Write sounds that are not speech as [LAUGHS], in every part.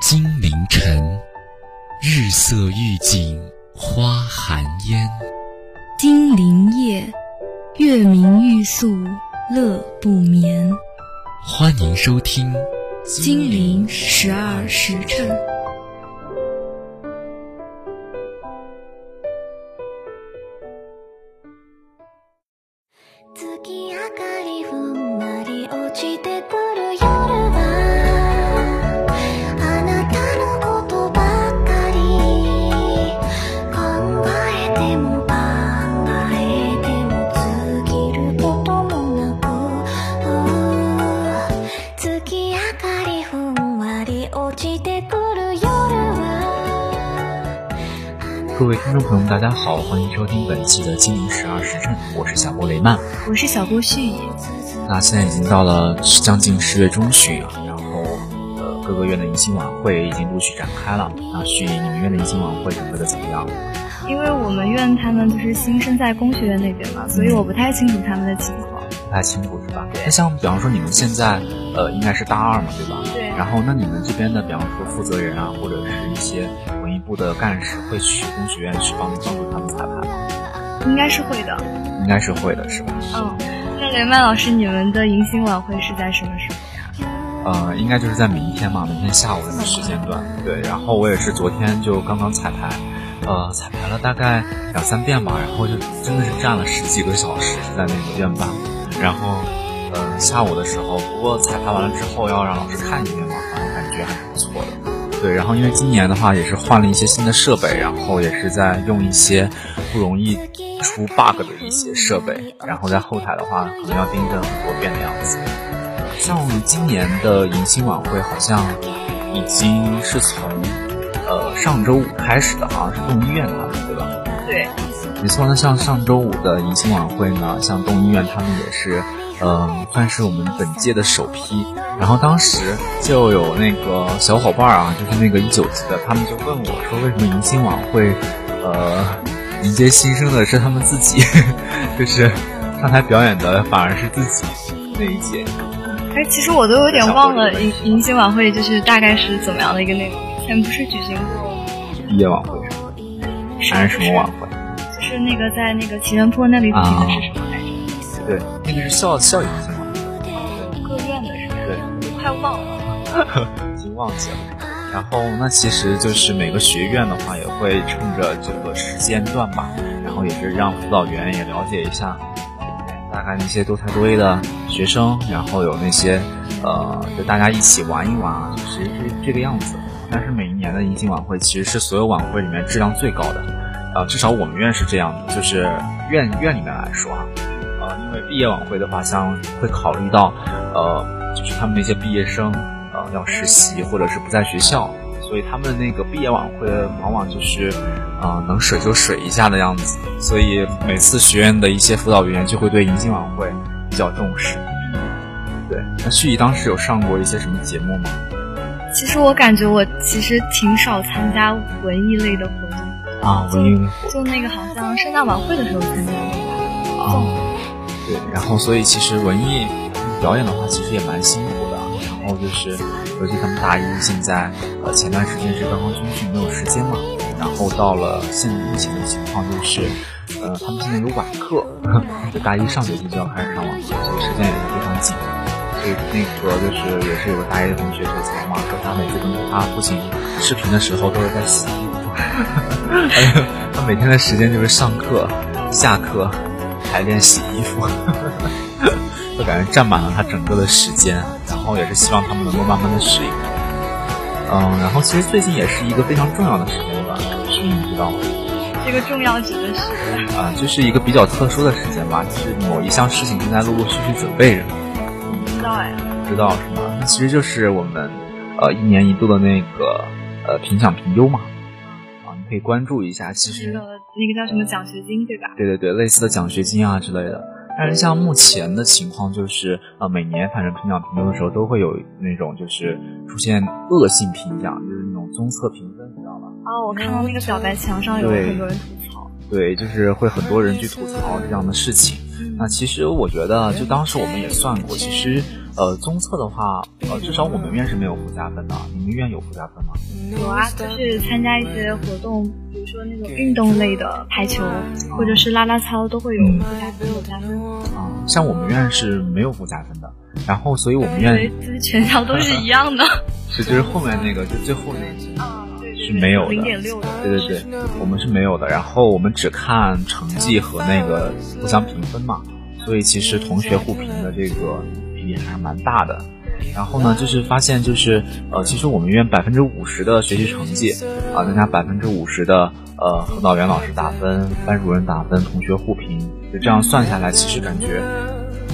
金陵晨，日色欲尽花含烟。金陵夜，月明欲宿乐不眠。欢迎收听《金陵十二时辰》。朋友们，大家好，欢迎收听本期的《金陵十二时辰》，我是小波雷曼，我是小波旭野。那现在已经到了将近十月中旬啊，然后呃各个院的迎新晚会已经陆续展开了。那旭野，你们院的迎新晚会准备的怎么样？因为我们院他们就是新生在工学院那边嘛，所以我不太清楚他们的情况。不太清楚是吧？那像比方说你们现在呃应该是大二嘛，对吧？对。然后那你们这边的比方说负责人啊，或者是一些文艺。部的干事会去工学院去帮帮助他们彩排吗？应该是会的，应该是会的，是吧？嗯，那雷曼老师，你们的迎新晚会是在什么时候呀？呃，应该就是在明天嘛，明天下午的时间段。对，然后我也是昨天就刚刚彩排，呃，彩排了大概两三遍吧，然后就真的是站了十几个小时在那个院办，然后呃下午的时候，不过彩排完了之后要让老师看一遍嘛，反正感觉还是不错的。对，然后因为今年的话也是换了一些新的设备，然后也是在用一些不容易出 bug 的一些设备，然后在后台的话可能要订正很多遍的样子。像今年的迎新晚会好像已经是从呃上周五开始的，好像是动医院他们对吧？对，没错。那像上周五的迎新晚会呢，像动医院他们也是。嗯，算是我们本届的首批。然后当时就有那个小伙伴啊，就是那个一九级的，他们就问我说，为什么迎新晚会，呃，迎接新生的是他们自己，[LAUGHS] 就是上台表演的反而是自己那一届。哎，其实我都有点忘了迎迎新晚会就是大概是怎么样的一个内容。以前不是举行过毕业晚会？还是什么晚会？就是那个在那个祈源坡那里举行的是什么？对，那个是校校迎新嘛？各院的是吧？对，快忘了，[LAUGHS] 已经忘记了。然后那其实就是每个学院的话，也会趁着这个时间段吧，然后也是让辅导员也了解一下，大概那些多才多艺的学生，然后有那些呃，就大家一起玩一玩啊，就是是这个样子。但是每一年的迎新晚会，其实是所有晚会里面质量最高的，呃，至少我们院是这样的，就是院院里面来说啊。呃因为毕业晚会的话，像会考虑到，呃，就是他们那些毕业生，呃，要实习或者是不在学校，所以他们那个毕业晚会往往就是，呃，能水就水一下的样子。所以每次学院的一些辅导员就会对迎新晚会比较重视。对，那旭怡当时有上过一些什么节目吗？其实我感觉我其实挺少参加文艺类的活动啊，文艺就那个好像圣诞晚会的时候参加过啊。对，然后所以其实文艺表演的话，其实也蛮辛苦的。然后就是，尤其他们大一现在，呃，前段时间是刚刚军训，没有时间嘛。然后到了现目前的情况就是，呃，他们现在有晚课，[LAUGHS] 就大一上学期就要开始上晚课，所以时间也是非常紧。所以那个就是也是有个大一的同学吐槽嘛，说他每次跟他父亲视频的时候都是在洗衣服，[LAUGHS] 他每天的时间就是上课、下课。排练洗衣服，[LAUGHS] 就感觉占满了他整个的时间，然后也是希望他们能够慢慢的适应。嗯，然后其实最近也是一个非常重要的时间段，是你知道吗？这个重要指的是？啊，就是一个比较特殊的时间吧，就是某一项事情正在陆陆续续准备着。不知道哎。不知道是吗？那其实就是我们呃一年一度的那个呃评奖评优嘛。可以关注一下，其实那个那个叫什么奖学金，对吧？对对对，类似的奖学金啊之类的。但是像目前的情况，就是呃，每年反正评奖评优的时候，都会有那种就是出现恶性评奖，就是那种综测评分，你知道吗？啊，我看到那个表白墙上有很多人吐槽。对，就是会很多人去吐槽这样的事情。那其实我觉得，就当时我们也算过，其实。呃，综测的话，呃，至少我们院是没有附加分的。你们院有附加分吗？有啊，就是参加一些活动，比如说那种运动类的排球，或者是拉拉操，都会有附加分、有加分。啊，像我们院是没有附加分的。然后，所以我们院就是全校都是一样的。[LAUGHS] 是，就是后面那个，就最后那个是没有的。零点六的。对对对，我们是没有的。然后我们只看成绩和那个互相评分嘛。所以其实同学互评的这个也还是蛮大的。然后呢，就是发现就是呃，其实我们院百分之五十的学习成绩啊，再加百分之五十的呃辅导员老师打分、班主任打分、同学互评，就这样算下来，其实感觉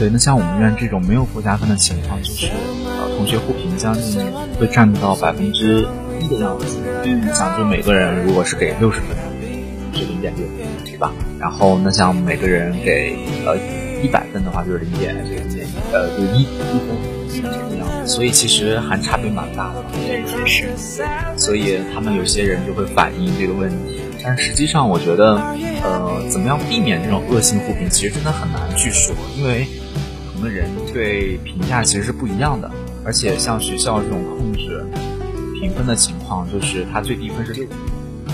对。那像我们院这种没有附加分的情况，就是呃同学互评将近会占到百分之一的样子。你想，就每个人如果是给六十分，是零点六，对吧？然后那像每个人给呃。一百分的话就是零点零点呃，就一一分这个样子，所以其实还差别蛮大的。对，确实。所以他们有些人就会反映这个问题，但实际上我觉得，呃，怎么样避免这种恶性互评，其实真的很难去说，因为不同的人对评价其实是不一样的。而且像学校这种控制评分的情况，就是它最低分是六，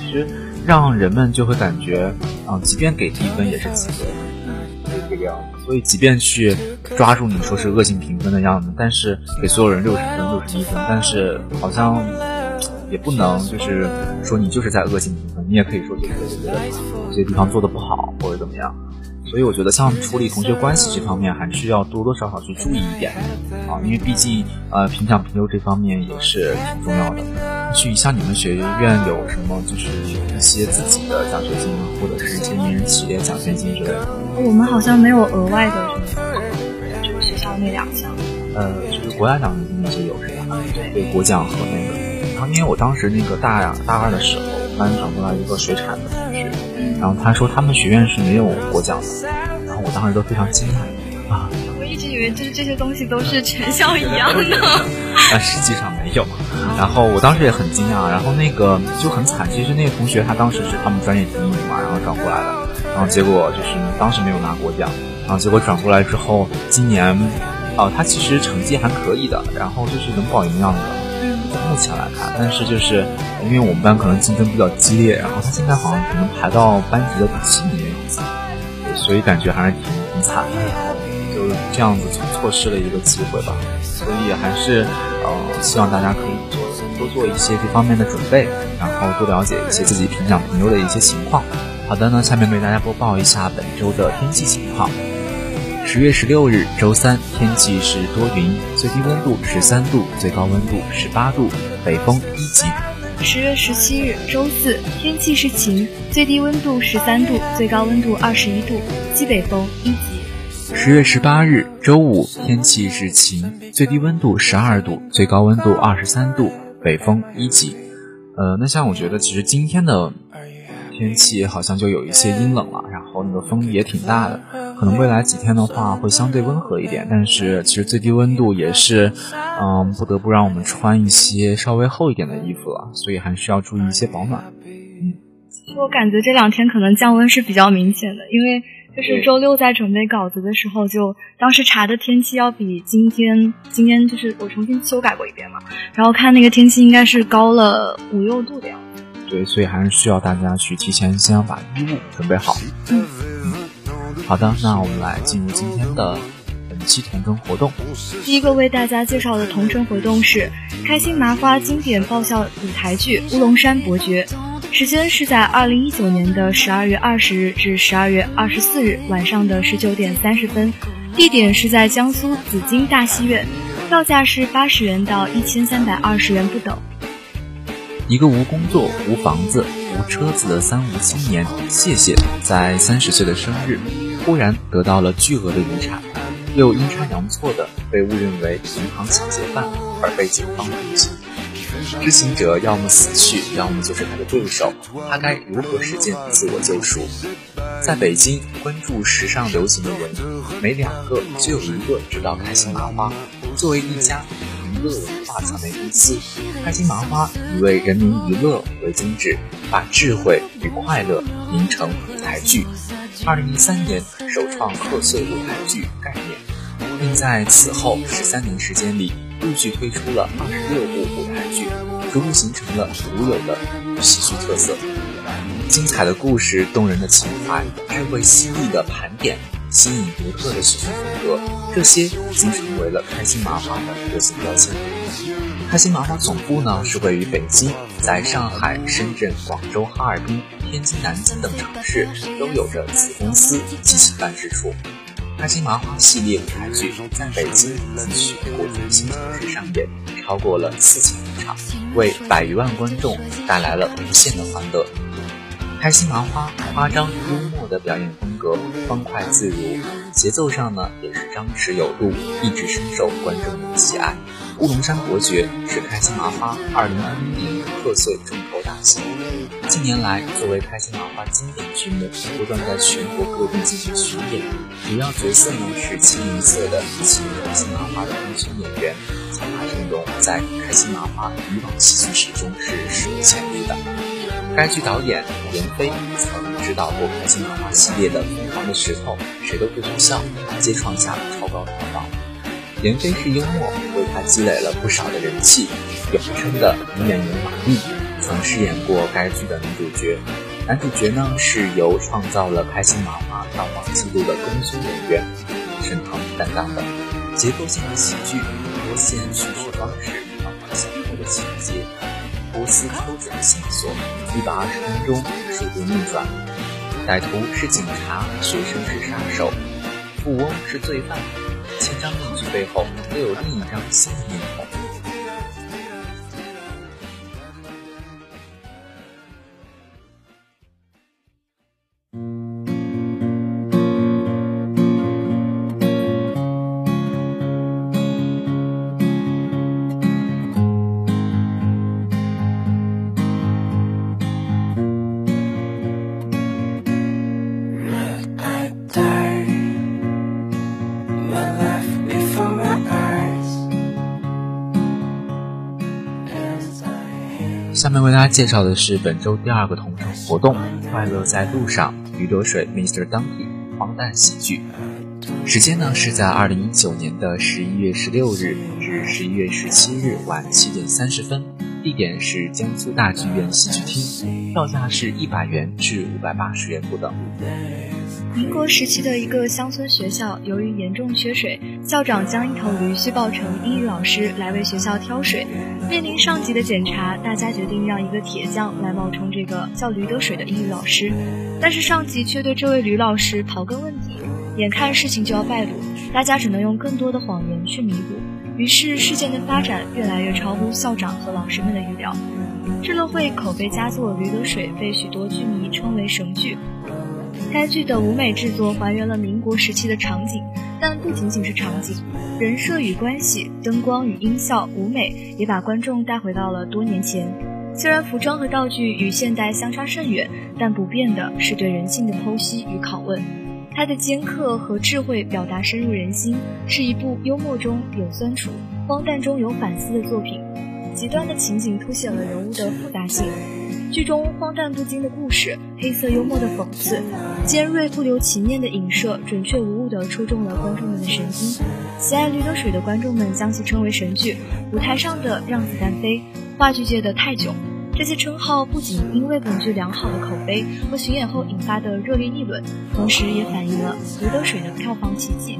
其实让人们就会感觉，嗯，即便给低分也是及格。所以即便去抓住你说是恶性评分的样子，但是给所有人六十分、六十一分，但是好像也不能就是说你就是在恶性评分，你也可以说就是觉得有些地方做的不好或者怎么样。所以我觉得像处理同学关系这方面，还是要多多少少去注意一点啊，因为毕竟呃评奖评优这方面也是挺重要的。去像你们学院有什么就是一些自己的奖学金，或者是一些名人企业奖学金之类的？我们好像没有额外的什么，这个学校那两项。呃，就是国家奖学金那些有是吧？对，国奖和那个。然后因为我当时那个大大二的时候，班转过来一个水产的同学。然后他说他们学院是没有国奖的，然后我当时都非常惊讶啊！我一直以为就是这些东西都是全校一样的，但 [LAUGHS] 实际上没有。然后我当时也很惊讶，然后那个就很惨。其实那个同学他当时是他们专业第一名嘛，然后转过来的，然后结果就是当时没有拿国奖，然后结果转过来之后，今年，呃，他其实成绩还可以的，然后就是能保营养的。目前来看，但是就是因为我们班可能竞争比较激烈，然后他现在好像可能排到班级的第七名，所以感觉还是挺挺惨的，就这样子错失了一个机会吧。所以还是呃希望大家可以做多做一些这方面的准备，然后多了解一些自己评奖评优的一些情况。好的，呢，下面为大家播报一下本周的天气情况。十月十六日，周三，天气是多云，最低温度十三度，最高温度十八度，北风一级。十月十七日，周四，天气是晴，最低温度十三度，最高温度二十一度，西北风一级。十月十八日，周五，天气是晴，最低温度十二度，最高温度二十三度，北风一级。呃，那像我觉得，其实今天的。天气好像就有一些阴冷了，然后那个风也挺大的，可能未来几天的话会相对温和一点，但是其实最低温度也是，嗯，不得不让我们穿一些稍微厚一点的衣服了，所以还是要注意一些保暖。嗯，其实我感觉这两天可能降温是比较明显的，因为就是周六在准备稿子的时候，就当时查的天气要比今天，今天就是我重新修改过一遍嘛，然后看那个天气应该是高了五六度的样子。对，所以还是需要大家去提前先把衣物准备好。嗯嗯，好的，那我们来进入今天的本期童真活动。第一个为大家介绍的同城活动是开心麻花经典爆笑舞台剧《乌龙山伯爵》，时间是在二零一九年的十二月二十日至十二月二十四日晚上的十九点三十分，地点是在江苏紫金大戏院，票价是八十元到一千三百二十元不等。一个无工作、无房子、无车子的三无青年，谢谢，在三十岁的生日，忽然得到了巨额的遗产，又阴差阳错的被误认为银行抢劫犯而被警方通缉。知情者要么死去，要么就是他的对手，他该如何实现自我救赎？在北京，关注时尚流行的人，每两个就有一个知道开心麻花。作为一家。娱乐文化传媒公司开心麻花以为人民娱乐为宗旨，把智慧与快乐凝成舞台剧。二零一三年首创贺岁舞台剧概念，并在此后十三年时间里，陆续推出了二十六部舞台剧，逐步形成了独有的喜剧特色。精彩的故事、动人的情怀、智慧犀利的盘点、新颖独特的喜剧风格，这些已经成为了开心麻花的核心标签。开心麻花总部呢是位于北京，在上海、深圳、广州、哈尔滨、天津、南京等城市都有着子公司及其办事处。开心麻花系列舞台剧在北京及全国中心城市上演，超过了四千场，为百余万观众带来了无限的欢乐。开心麻花夸张幽默的表演风格，欢快自如，节奏上呢也是张弛有度，一直深受观众的喜爱。乌龙山伯爵是开心麻花二零二一年贺岁重头大戏，近年来作为开心麻花经典剧目，不断在全国各地进行巡演，主要角色呢是清一色的新开心麻花的明星演员，强大阵容在开心麻花以往戏剧史中是史无前例的。该剧导演闫飞曾指导过开心麻花系列的《疯狂的石头》，谁都不许笑，皆创下了超高票房。闫飞是幽默，为他积累了不少的人气。有称的女演员马丽曾饰演过该剧的女主角，男主角呢是由创造了开心麻花票房纪录的功勋演员沈腾担当的。结构性的喜剧，多线叙事方式，环环相扣的情节。波斯抽检线索，一百二十分钟速度逆转。歹徒是警察，学生是杀手，富翁是罪犯。千张面背后都有另一张新面孔。下面为大家介绍的是本周第二个同城活动——快乐在路上，于得水 Mr. Donkey 荒诞喜剧。时间呢是在二零一九年的十一月十六日至十一月十七日晚七点三十分，地点是江苏大剧院戏剧厅，票价是一百元至五百八十元不等。民国时期的一个乡村学校，由于严重缺水，校长将一头驴虚报成英语老师来为学校挑水。面临上级的检查，大家决定让一个铁匠来冒充这个叫驴得水的英语老师。但是上级却对这位驴老师刨根问底，眼看事情就要败露，大家只能用更多的谎言去弥补。于是事件的发展越来越超乎校长和老师们的预料。智乐会口碑佳作《驴得水》被许多剧迷称为神剧。该剧的舞美制作还原了民国时期的场景，但不仅仅是场景，人设与关系、灯光与音效、舞美也把观众带回到了多年前。虽然服装和道具与现代相差甚远，但不变的是对人性的剖析与拷问。它的尖刻和智慧表达深入人心，是一部幽默中有酸楚、荒诞中有反思的作品。极端的情景凸显了人物的复杂性。剧中荒诞不经的故事，黑色幽默的讽刺，尖锐不留情面的影射，准确无误地戳中了观众们的神经。喜爱驴得水的观众们将其称为神剧。舞台上的让子弹飞，话剧界的泰囧，这些称号不仅因为本剧良好的口碑和巡演后引发的热烈议论，同时也反映了驴得水的票房奇迹。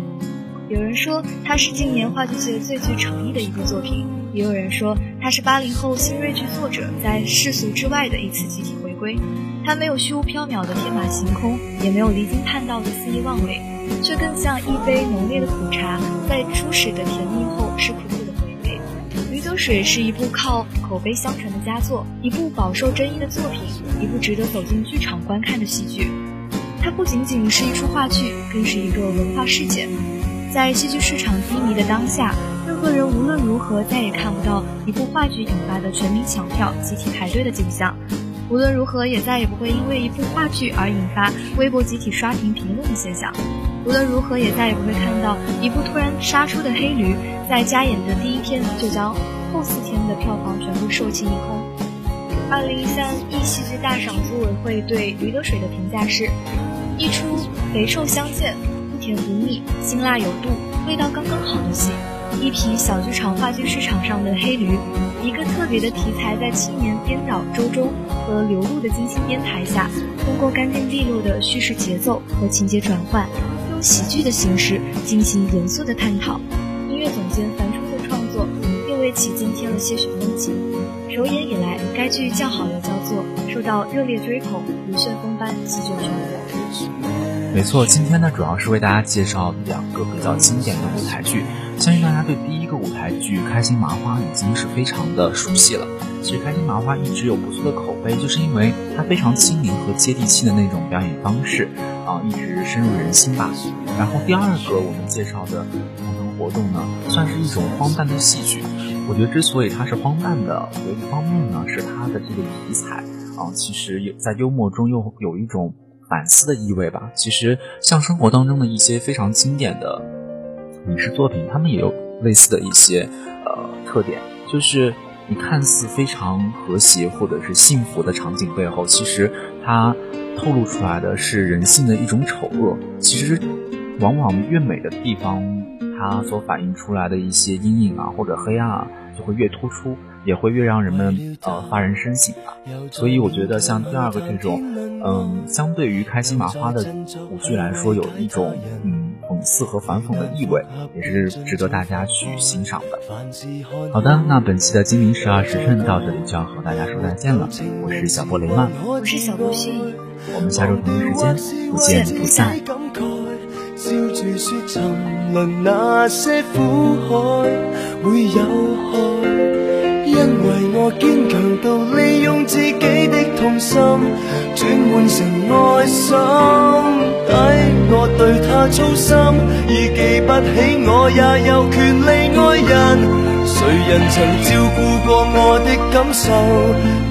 有人说它是今年话剧界最具诚意的一部作品，也有人说它是八零后新锐剧作者在世俗之外的一次集体回归。它没有虚无缥缈的天马行空，也没有离经叛道的肆意妄为，却更像一杯浓烈的苦茶，在初始的甜蜜后是苦苦。《驴得水》是一部靠口碑相传的佳作，一部饱受争议的作品，一部值得走进剧场观看的戏剧。它不仅仅是一出话剧，更是一个文化事件。在戏剧市场低迷的当下，任何人无论如何再也看不到一部话剧引发的全民抢票、集体排队的景象；无论如何也再也不会因为一部话剧而引发微博集体刷屏评论的现象；无论如何也再也不会看到一部突然杀出的黑驴，在加演的第一天就将四天的票房全部售罄一空。二零一三一戏剧大赏组委会对《驴得水》的评价是：一出肥瘦相间。不甜不腻，辛辣有度，味道刚刚好的戏。一匹小剧场话剧市场上的黑驴，一个特别的题材，在青年编导周中和刘露的精心编排下，通过干净利落的叙事节奏和情节转换，用喜剧的形式进行严肃的探讨。音乐总监樊初的创作，又为其增添了些许风情。首演以来，该剧较好的交作受到热烈追捧，如旋风般席卷全国。没错，今天呢主要是为大家介绍两个比较经典的舞台剧。相信大家对第一个舞台剧《开心麻花》已经是非常的熟悉了。其实《开心麻花》一直有不错的口碑，就是因为它非常亲民和接地气的那种表演方式啊，一直深入人心吧。然后第二个我们介绍的活动呢，算是一种荒诞的戏剧。我觉得之所以它是荒诞的，有一方面呢是它的这个题材啊，其实有在幽默中又有一种。反思的意味吧。其实，像生活当中的一些非常经典的影视作品，他们也有类似的一些呃特点，就是你看似非常和谐或者是幸福的场景背后，其实它透露出来的是人性的一种丑恶。其实，往往越美的地方，它所反映出来的一些阴影啊或者黑暗啊，就会越突出。也会越让人们呃发人深省吧，所以我觉得像第二个这种，嗯，相对于开心麻花的舞剧来说，有一种嗯讽刺和反讽的意味，也是值得大家去欣赏的。好的，那本期的精灵十二时辰到这里就要和大家说再见了，我是小波雷曼，我是小波旭，我们下周同一时间不见不散。笑住说沉沦那些苦海会有害因为我坚强到利用自己的痛心转换成爱心，抵我对他操心，已记不起我也有权利爱人。谁人曾照顾过我的感受，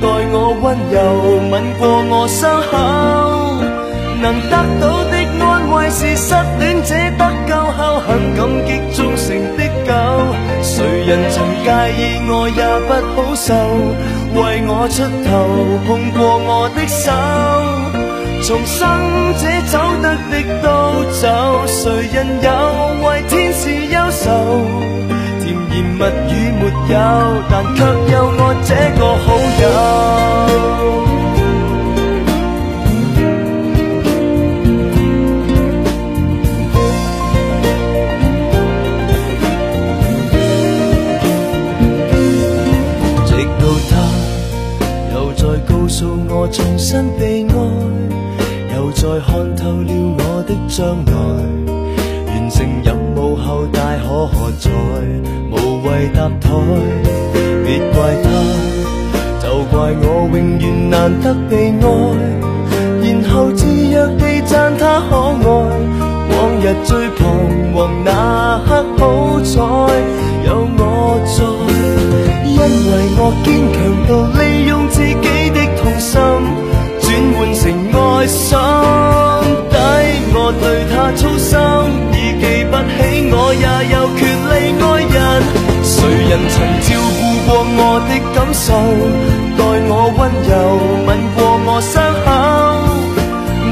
待我温柔吻过我伤口，能得到的安慰是失恋者得救后很感激忠诚的狗。谁人曾介意我也不好受，为我出头碰过我的手，重生者走得的都走，谁人有为天使忧愁？甜言蜜语没有，但却有我这个好友。身被爱，又再看透了我的将来。完成任务后大可喝彩，无谓搭台。别怪他，就怪我永远难得被爱。然后自若地赞他可爱。往日最彷徨那刻，好彩有我在，因为我坚强到利用自己的痛。心心，底我对他操心，已记不起我也有权利爱人。谁人曾照顾过我的感受，待我温柔吻过我伤口，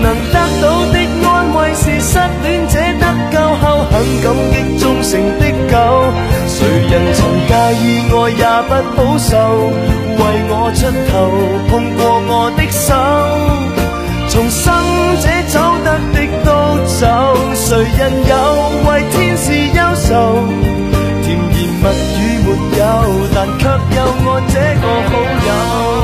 能得到的安慰是失恋者得救后很感激忠诚的狗。谁人曾介意爱也不好受？为我出头，碰过我的手，这走得的都走，谁人有为天使忧愁？甜言蜜语没有，但却有我这个好友。